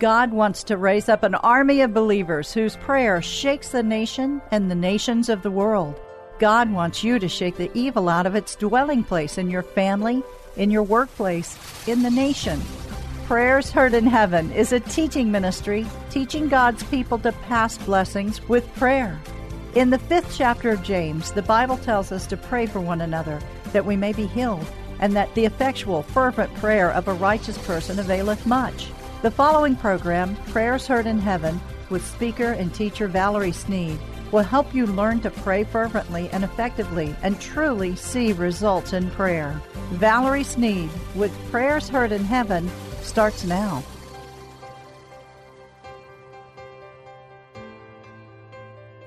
God wants to raise up an army of believers whose prayer shakes the nation and the nations of the world. God wants you to shake the evil out of its dwelling place in your family, in your workplace, in the nation. Prayers Heard in Heaven is a teaching ministry teaching God's people to pass blessings with prayer. In the fifth chapter of James, the Bible tells us to pray for one another that we may be healed, and that the effectual, fervent prayer of a righteous person availeth much. The following program, Prayers Heard in Heaven, with speaker and teacher Valerie Sneed, will help you learn to pray fervently and effectively and truly see results in prayer. Valerie Sneed with Prayers Heard in Heaven starts now.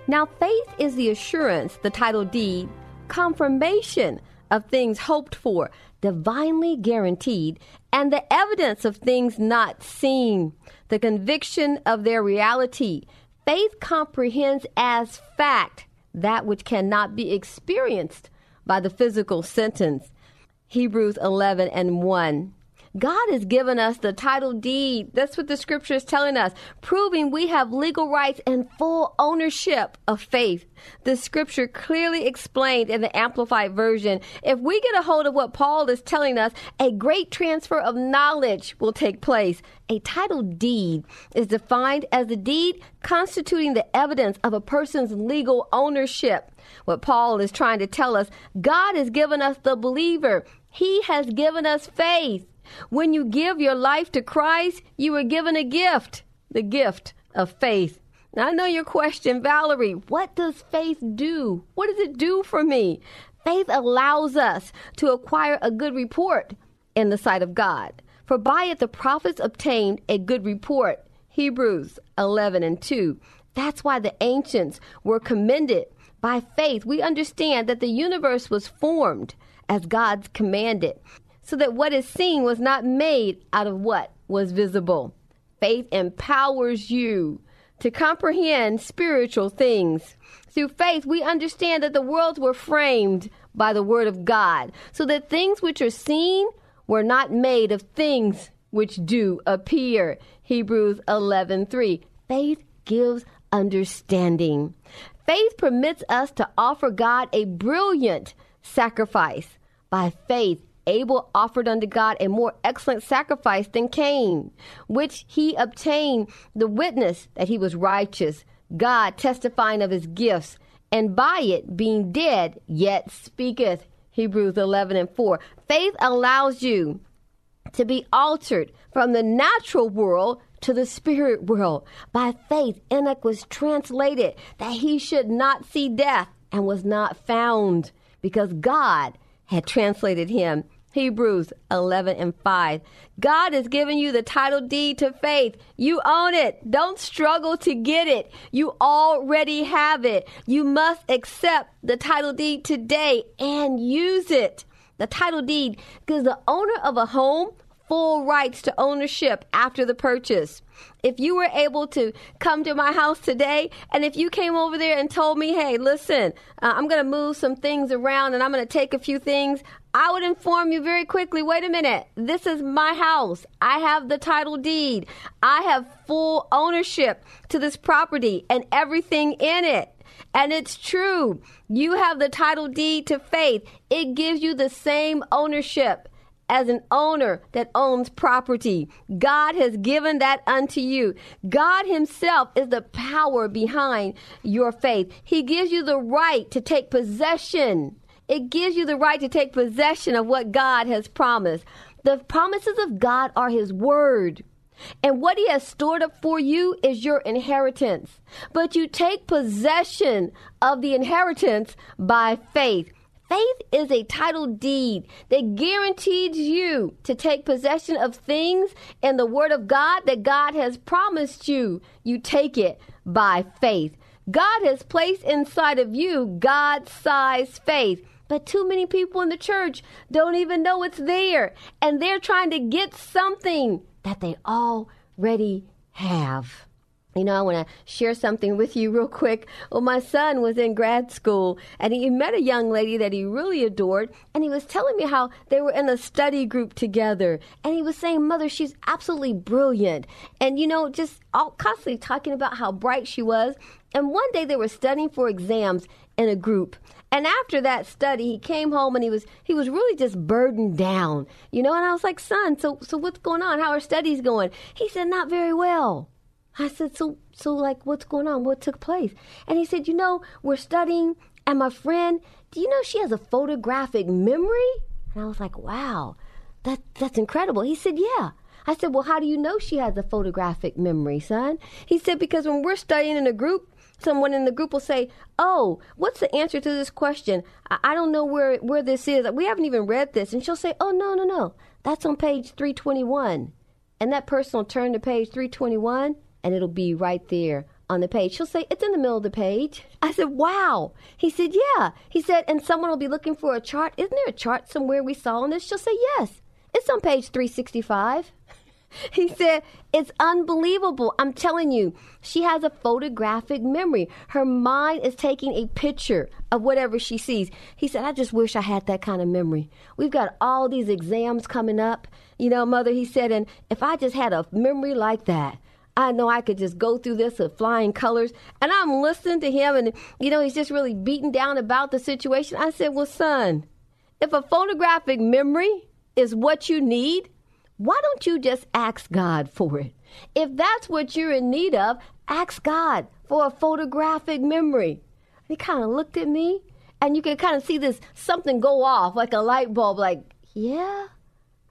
Now, faith is the assurance, the title deed, confirmation of things hoped for, divinely guaranteed, and the evidence of things not seen, the conviction of their reality. Faith comprehends as fact that which cannot be experienced by the physical sentence. Hebrews 11 and 1. God has given us the title deed. That's what the scripture is telling us, proving we have legal rights and full ownership of faith. The scripture clearly explained in the Amplified Version if we get a hold of what Paul is telling us, a great transfer of knowledge will take place. A title deed is defined as the deed constituting the evidence of a person's legal ownership. What Paul is trying to tell us, God has given us the believer. He has given us faith. When you give your life to Christ, you are given a gift, the gift of faith. Now, I know your question, Valerie. What does faith do? What does it do for me? Faith allows us to acquire a good report in the sight of God. For by it the prophets obtained a good report. Hebrews 11 and 2. That's why the ancients were commended. By faith, we understand that the universe was formed as God's commanded so that what is seen was not made out of what was visible. Faith empowers you to comprehend spiritual things. Through faith, we understand that the worlds were framed by the Word of God, so that things which are seen were not made of things which do appear. Hebrews 11:3. Faith gives understanding. Faith permits us to offer God a brilliant sacrifice. By faith, Abel offered unto God a more excellent sacrifice than Cain, which he obtained the witness that he was righteous, God testifying of his gifts, and by it being dead, yet speaketh. Hebrews 11 and 4. Faith allows you to be altered from the natural world to the spirit world. By faith, Enoch was translated that he should not see death and was not found because God had translated him. Hebrews 11 and 5. God has given you the title deed to faith. You own it. Don't struggle to get it. You already have it. You must accept the title deed today and use it. The title deed gives the owner of a home full rights to ownership after the purchase. If you were able to come to my house today, and if you came over there and told me, hey, listen, uh, I'm going to move some things around and I'm going to take a few things, I would inform you very quickly wait a minute, this is my house. I have the title deed. I have full ownership to this property and everything in it. And it's true. You have the title deed to faith. It gives you the same ownership as an owner that owns property. God has given that unto you. God Himself is the power behind your faith. He gives you the right to take possession. It gives you the right to take possession of what God has promised. The promises of God are His word. And what he has stored up for you is your inheritance. But you take possession of the inheritance by faith. Faith is a title deed that guarantees you to take possession of things in the Word of God that God has promised you. You take it by faith. God has placed inside of you God sized faith. But too many people in the church don't even know it's there. And they're trying to get something that they already have. You know, I want to share something with you real quick. Well, my son was in grad school and he met a young lady that he really adored. And he was telling me how they were in a study group together. And he was saying, Mother, she's absolutely brilliant. And, you know, just all constantly talking about how bright she was. And one day they were studying for exams in a group. And after that study, he came home and he was he was really just burdened down, you know. And I was like, "Son, so so what's going on? How are studies going?" He said, "Not very well." I said, "So so like what's going on? What took place?" And he said, "You know, we're studying, and my friend, do you know she has a photographic memory?" And I was like, "Wow, that that's incredible." He said, "Yeah." I said, Well, how do you know she has a photographic memory, son? He said, Because when we're studying in a group, someone in the group will say, "Oh, what's the answer to this question? I, I, don't know where where this is. We haven't even read this." And she'll say, "Oh, no, no, no. That's on page 321." And that person will turn to page 321 and it'll be right there on the page. She'll say, "It's in the middle of the page." I said, "Wow." He said, "Yeah." He said, "And someone will be looking for a chart. Isn't there a chart somewhere we saw on this?" She'll say, "Yes. It's on page 365." He said, It's unbelievable. I'm telling you, she has a photographic memory. Her mind is taking a picture of whatever she sees. He said, I just wish I had that kind of memory. We've got all these exams coming up. You know, Mother, he said, and if I just had a memory like that, I know I could just go through this with flying colors. And I'm listening to him, and, you know, he's just really beaten down about the situation. I said, Well, son, if a photographic memory is what you need, why don't you just ask God for it? If that's what you're in need of, ask God for a photographic memory. He kind of looked at me, and you could kind of see this something go off like a light bulb, like, yeah,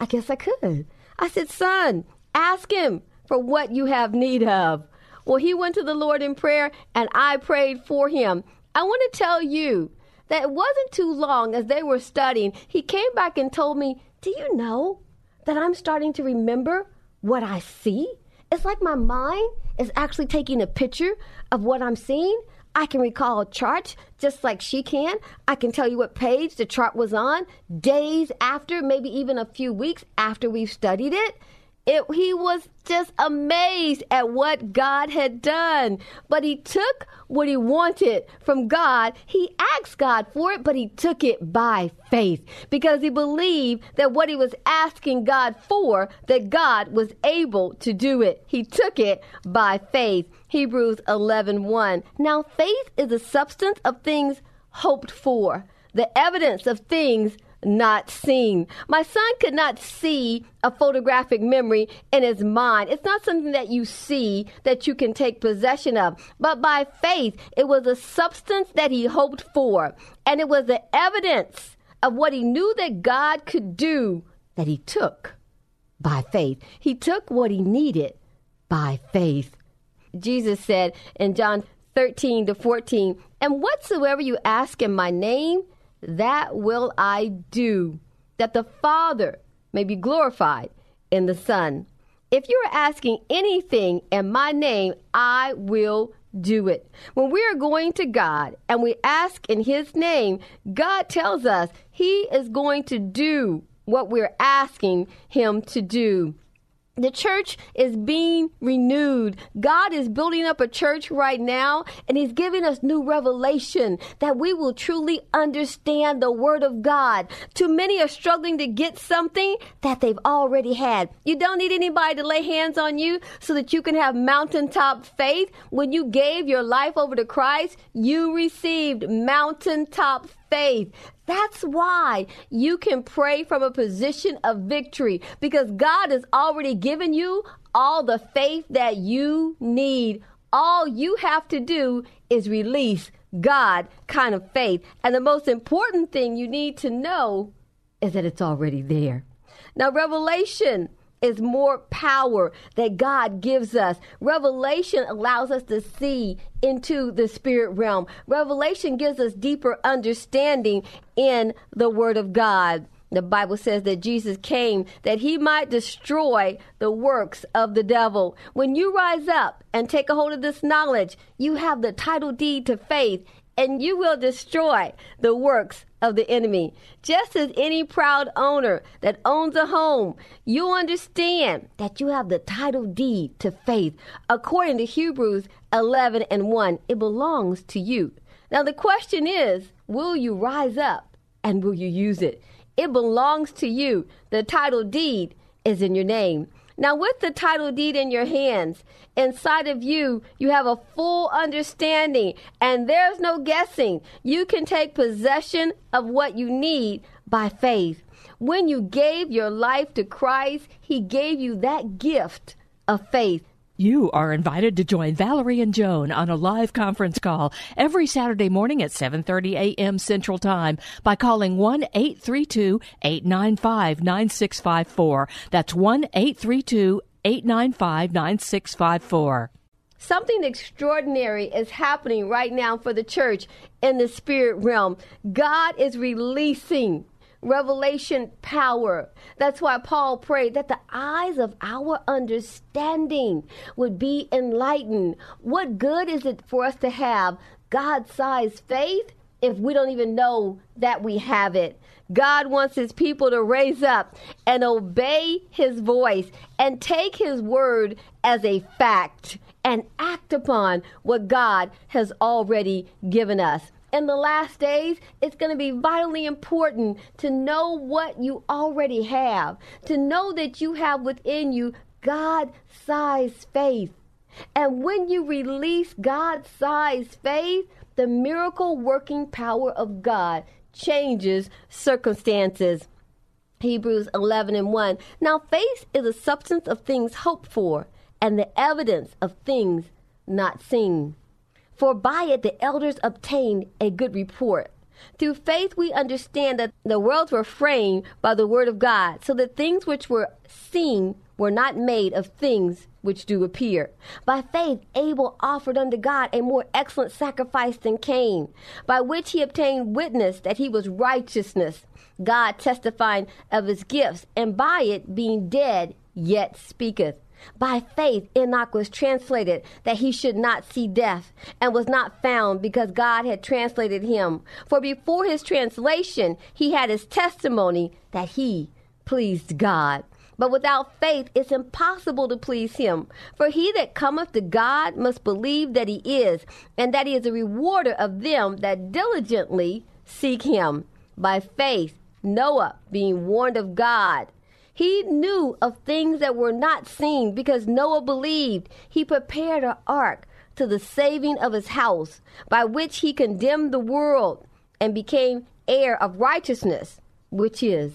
I guess I could. I said, son, ask him for what you have need of. Well, he went to the Lord in prayer, and I prayed for him. I want to tell you that it wasn't too long as they were studying, he came back and told me, Do you know that I'm starting to remember what I see. It's like my mind is actually taking a picture of what I'm seeing. I can recall charts just like she can. I can tell you what page the chart was on days after, maybe even a few weeks after we've studied it. It, he was just amazed at what God had done. But he took what he wanted from God. He asked God for it, but he took it by faith because he believed that what he was asking God for, that God was able to do it. He took it by faith. Hebrews 11 1. Now, faith is the substance of things hoped for, the evidence of things not seen. My son could not see a photographic memory in his mind. It's not something that you see that you can take possession of. But by faith, it was a substance that he hoped for. And it was the evidence of what he knew that God could do that he took by faith. He took what he needed by faith. Jesus said in John 13 to 14, And whatsoever you ask in my name, that will I do, that the Father may be glorified in the Son. If you are asking anything in my name, I will do it. When we are going to God and we ask in His name, God tells us He is going to do what we're asking Him to do. The church is being renewed. God is building up a church right now, and He's giving us new revelation that we will truly understand the Word of God. Too many are struggling to get something that they've already had. You don't need anybody to lay hands on you so that you can have mountaintop faith. When you gave your life over to Christ, you received mountaintop faith. That's why you can pray from a position of victory because God has already given you all the faith that you need. All you have to do is release God kind of faith. And the most important thing you need to know is that it's already there. Now, Revelation is more power that God gives us. Revelation allows us to see into the spirit realm. Revelation gives us deeper understanding in the Word of God. The Bible says that Jesus came that he might destroy the works of the devil. When you rise up and take a hold of this knowledge, you have the title deed to faith and you will destroy the works of the enemy. Just as any proud owner that owns a home, you understand that you have the title deed to faith. According to Hebrews 11 and 1, it belongs to you. Now, the question is will you rise up and will you use it? It belongs to you. The title deed is in your name. Now, with the title deed in your hands, inside of you, you have a full understanding, and there's no guessing. You can take possession of what you need by faith. When you gave your life to Christ, He gave you that gift of faith. You are invited to join Valerie and Joan on a live conference call every Saturday morning at 7:30 a.m. Central Time by calling 1-832-895-9654. That's 1-832-895-9654. Something extraordinary is happening right now for the church in the spirit realm. God is releasing revelation power. That's why Paul prayed that the eyes of our understanding would be enlightened. What good is it for us to have God sized faith if we don't even know that we have it? God wants his people to raise up and obey his voice and take his word as a fact and act upon what God has already given us in the last days, it's going to be vitally important to know what you already have, to know that you have within you God sized faith. And when you release God sized faith, the miracle working power of God changes circumstances. Hebrews 11 and 1. Now, faith is a substance of things hoped for and the evidence of things not seen. For by it the elders obtained a good report. Through faith we understand that the worlds were framed by the word of God, so that things which were seen were not made of things which do appear. By faith Abel offered unto God a more excellent sacrifice than Cain, by which he obtained witness that he was righteousness, God testifying of his gifts, and by it being dead yet speaketh. By faith, Enoch was translated that he should not see death, and was not found because God had translated him. For before his translation, he had his testimony that he pleased God. But without faith, it's impossible to please him. For he that cometh to God must believe that he is, and that he is a rewarder of them that diligently seek him. By faith, Noah, being warned of God, he knew of things that were not seen because Noah believed. He prepared an ark to the saving of his house, by which he condemned the world and became heir of righteousness, which is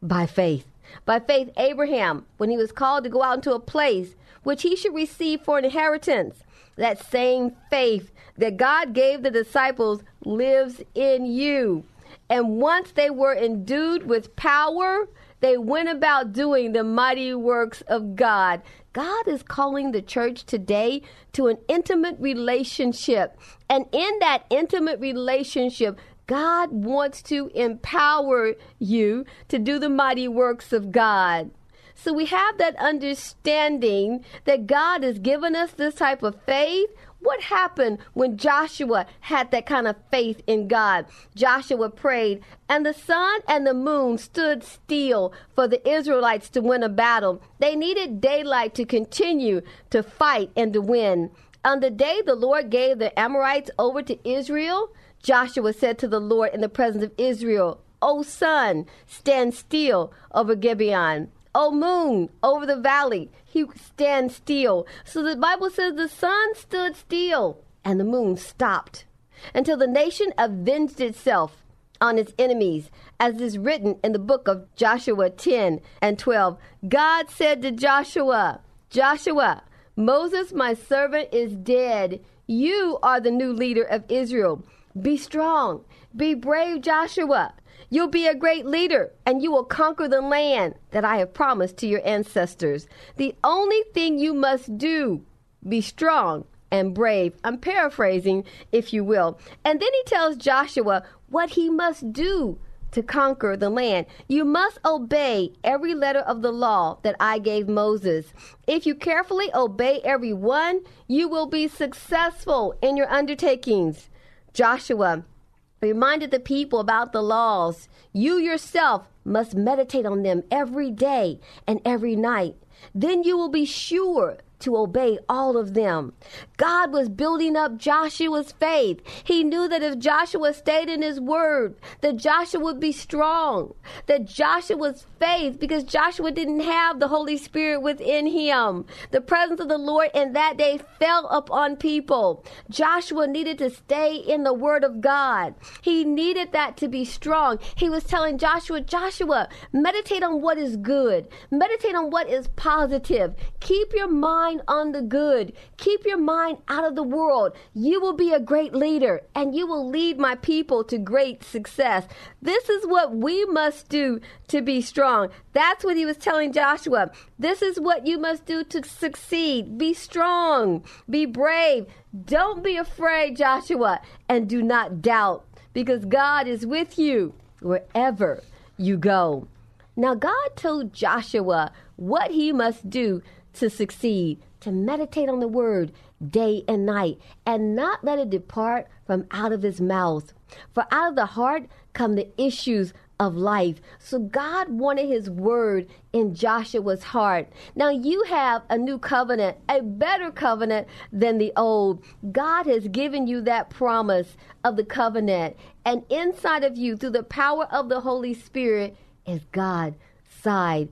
by faith. By faith, Abraham, when he was called to go out into a place which he should receive for an inheritance, that same faith that God gave the disciples lives in you. And once they were endued with power, they went about doing the mighty works of God. God is calling the church today to an intimate relationship. And in that intimate relationship, God wants to empower you to do the mighty works of God. So we have that understanding that God has given us this type of faith what happened when Joshua had that kind of faith in God? Joshua prayed, and the sun and the moon stood still for the Israelites to win a battle. They needed daylight to continue to fight and to win. On the day the Lord gave the Amorites over to Israel, Joshua said to the Lord in the presence of Israel, O sun, stand still over Gibeon. O moon, over the valley he stand still. So the Bible says the sun stood still and the moon stopped until the nation avenged itself on its enemies, as is written in the book of Joshua 10 and 12. God said to Joshua, Joshua, Moses, my servant, is dead. You are the new leader of Israel. Be strong, be brave, Joshua. You'll be a great leader and you will conquer the land that I have promised to your ancestors. The only thing you must do, be strong and brave. I'm paraphrasing, if you will. And then he tells Joshua what he must do to conquer the land. You must obey every letter of the law that I gave Moses. If you carefully obey every one, you will be successful in your undertakings. Joshua reminded the people about the laws. You yourself must meditate on them every day and every night. Then you will be sure to obey all of them. God was building up Joshua's faith. He knew that if Joshua stayed in his word, that Joshua would be strong. That Joshua's faith, because Joshua didn't have the Holy Spirit within him, the presence of the Lord in that day fell upon people. Joshua needed to stay in the word of God. He needed that to be strong. He was telling Joshua, Joshua, meditate on what is good. Meditate on what is positive. Keep your mind mind on the good. Keep your mind out of the world. You will be a great leader and you will lead my people to great success. This is what we must do to be strong. That's what he was telling Joshua. This is what you must do to succeed. Be strong. Be brave. Don't be afraid, Joshua, and do not doubt because God is with you wherever you go. Now, God told Joshua what he must do to succeed, to meditate on the word day and night, and not let it depart from out of his mouth. For out of the heart come the issues of life. So God wanted his word in Joshua's heart. Now you have a new covenant, a better covenant than the old. God has given you that promise of the covenant. And inside of you, through the power of the Holy Spirit, is God's side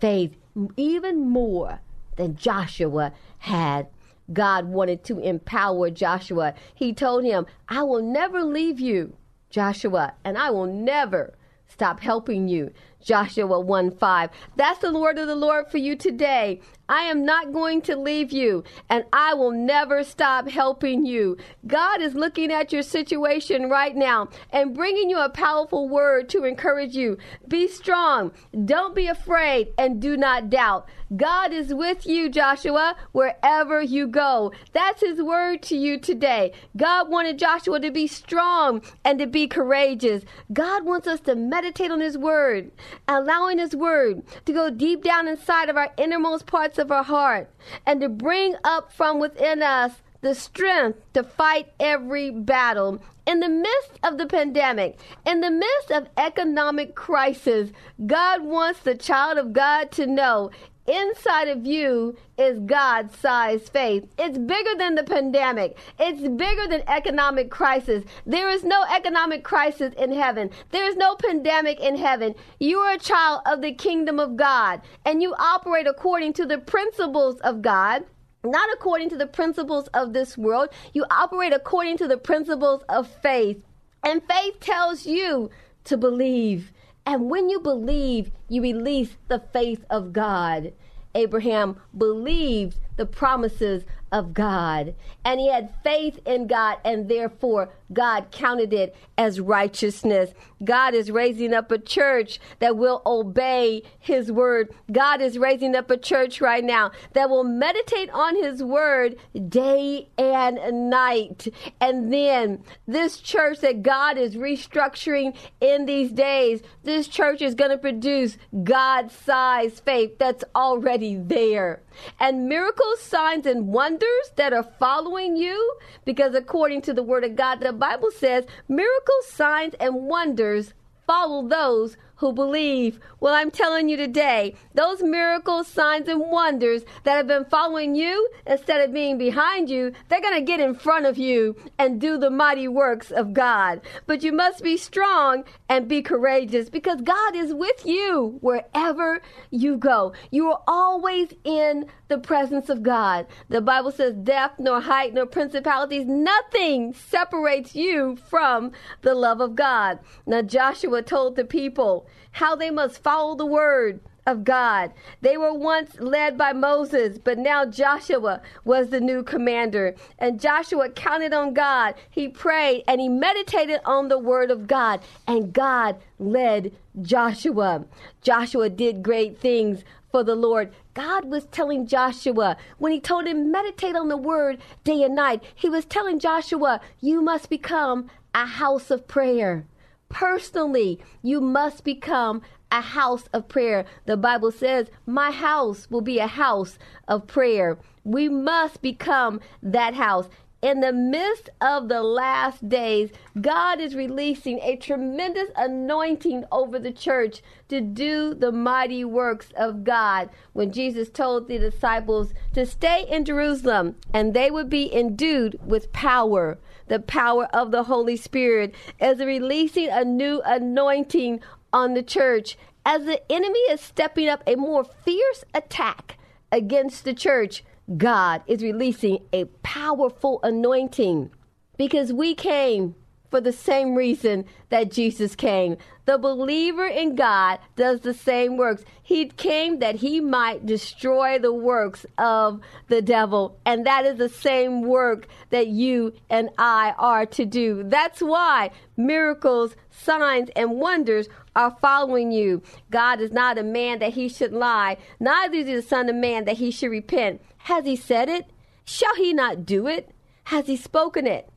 faith even more than Joshua had. God wanted to empower Joshua. He told him, I will never leave you, Joshua, and I will never stop helping you. Joshua 1 5. That's the word of the Lord for you today. I am not going to leave you, and I will never stop helping you. God is looking at your situation right now and bringing you a powerful word to encourage you. Be strong, don't be afraid, and do not doubt. God is with you, Joshua, wherever you go. That's his word to you today. God wanted Joshua to be strong and to be courageous. God wants us to meditate on his word allowing His Word to go deep down inside of our innermost parts of our heart and to bring up from within us the strength to fight every battle. In the midst of the pandemic, in the midst of economic crisis, God wants the child of God to know Inside of you is God sized faith. It's bigger than the pandemic. It's bigger than economic crisis. There is no economic crisis in heaven. There is no pandemic in heaven. You are a child of the kingdom of God and you operate according to the principles of God not according to the principles of this world. You operate according to the principles of faith. And faith tells you to believe. And when you believe, you release the faith of God. Abraham believed the promises of God. And he had faith in God, and therefore God counted it as righteousness. God is raising up a church that will obey his word. God is raising up a church right now that will meditate on his word day and night. And then this church that God is restructuring in these days, this church is going to produce God sized faith that's already there. And miracles, signs, and wonders that are following you, because according to the word of God, the Bible says miracles, signs, and wonders follow those who believe. Well, I'm telling you today, those miracles, signs, and wonders that have been following you, instead of being behind you, they're going to get in front of you and do the mighty works of God. But you must be strong and be courageous because God is with you wherever you go. You are always in the presence of God. The Bible says, death, nor height, nor principalities, nothing separates you from the love of God. Now, Joshua told the people, how they must follow the word of God. They were once led by Moses, but now Joshua was the new commander. And Joshua counted on God. He prayed and he meditated on the word of God. And God led Joshua. Joshua did great things for the Lord. God was telling Joshua, when he told him, meditate on the word day and night, he was telling Joshua, you must become a house of prayer. Personally, you must become a house of prayer. The Bible says, My house will be a house of prayer. We must become that house. In the midst of the last days, God is releasing a tremendous anointing over the church to do the mighty works of God. When Jesus told the disciples to stay in Jerusalem and they would be endued with power, the power of the Holy Spirit, as releasing a new anointing on the church as the enemy is stepping up a more fierce attack against the church. God is releasing a powerful anointing because we came for the same reason that Jesus came. The believer in God does the same works. He came that he might destroy the works of the devil. And that is the same work that you and I are to do. That's why miracles, signs, and wonders are following you. God is not a man that he should lie, neither is he the Son of Man that he should repent. Has he said it? Shall he not do it? Has he spoken it?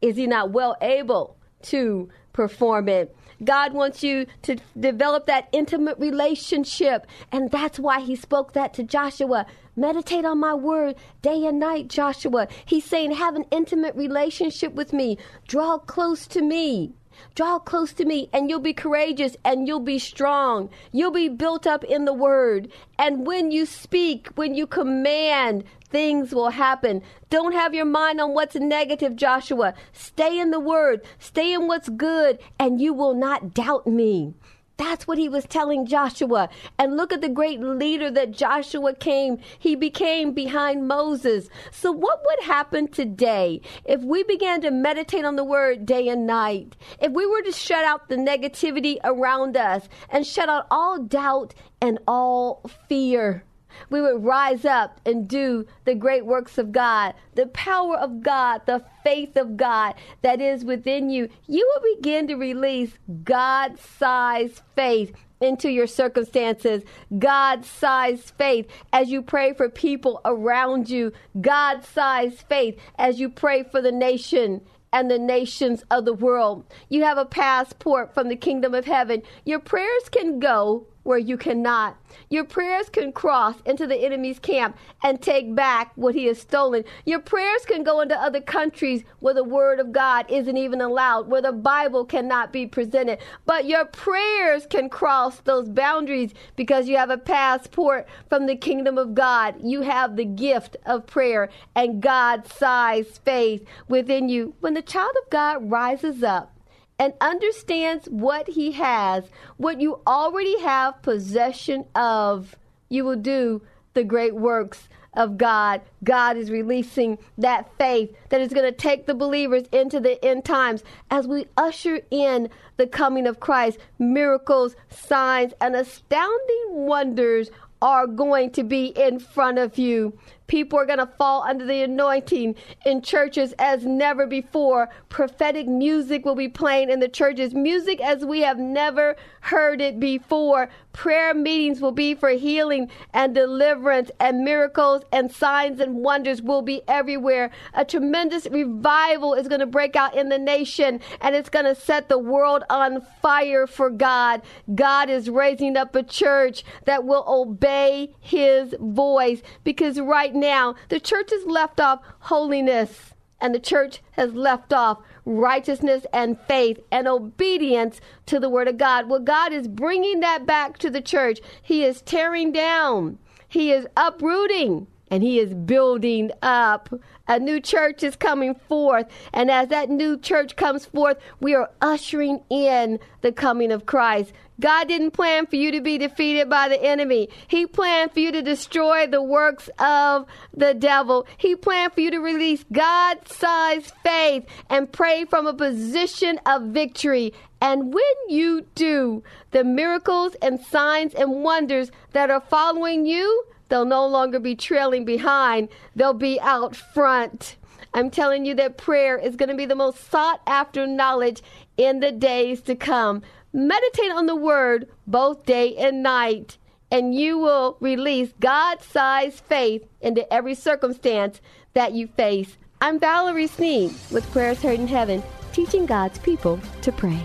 Is he not well able to perform it? God wants you to develop that intimate relationship. And that's why he spoke that to Joshua. Meditate on my word day and night, Joshua. He's saying, have an intimate relationship with me. Draw close to me. Draw close to me, and you'll be courageous and you'll be strong. You'll be built up in the word. And when you speak, when you command, things will happen. Don't have your mind on what's negative, Joshua. Stay in the word, stay in what's good, and you will not doubt me. That's what he was telling Joshua. And look at the great leader that Joshua came. He became behind Moses. So, what would happen today if we began to meditate on the word day and night? If we were to shut out the negativity around us and shut out all doubt and all fear? We would rise up and do the great works of God, the power of God, the faith of God that is within you, you will begin to release God sized faith into your circumstances, God sized faith as you pray for people around you, God sized faith as you pray for the nation and the nations of the world. You have a passport from the kingdom of heaven. Your prayers can go where you cannot. Your prayers can cross into the enemy's camp and take back what he has stolen. Your prayers can go into other countries where the word of God isn't even allowed, where the Bible cannot be presented. But your prayers can cross those boundaries because you have a passport from the kingdom of God. You have the gift of prayer and God sized faith within you. When the child of God rises up, and understands what he has, what you already have possession of, you will do the great works of God. God is releasing that faith that is going to take the believers into the end times as we usher in the coming of Christ. Miracles, signs, and astounding wonders are going to be in front of you. People are going to fall under the anointing in churches as never before. Prophetic music will be playing in the churches, music as we have never heard it before. Prayer meetings will be for healing and deliverance, and miracles and signs and wonders will be everywhere. A tremendous revival is going to break out in the nation, and it's going to set the world on fire for God. God is raising up a church that will obey his voice because right now, the church has left off holiness and the church has left off righteousness and faith and obedience to the word of God. Well, God is bringing that back to the church. He is tearing down, He is uprooting, and He is building up. A new church is coming forth. And as that new church comes forth, we are ushering in the coming of Christ. God didn't plan for you to be defeated by the enemy. He planned for you to destroy the works of the devil. He planned for you to release God sized faith and pray from a position of victory. And when you do, the miracles and signs and wonders that are following you, they'll no longer be trailing behind, they'll be out front. I'm telling you that prayer is going to be the most sought after knowledge in the days to come. Meditate on the word both day and night, and you will release God sized faith into every circumstance that you face. I'm Valerie Sneed with Prayers Heard in Heaven, teaching God's people to pray.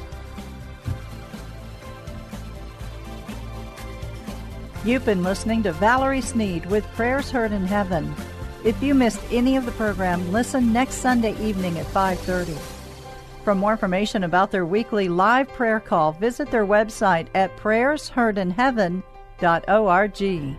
You've been listening to Valerie Sneed with Prayers Heard in Heaven. If you missed any of the program, listen next Sunday evening at 5:30. For more information about their weekly live prayer call, visit their website at prayersheardinheaven.org.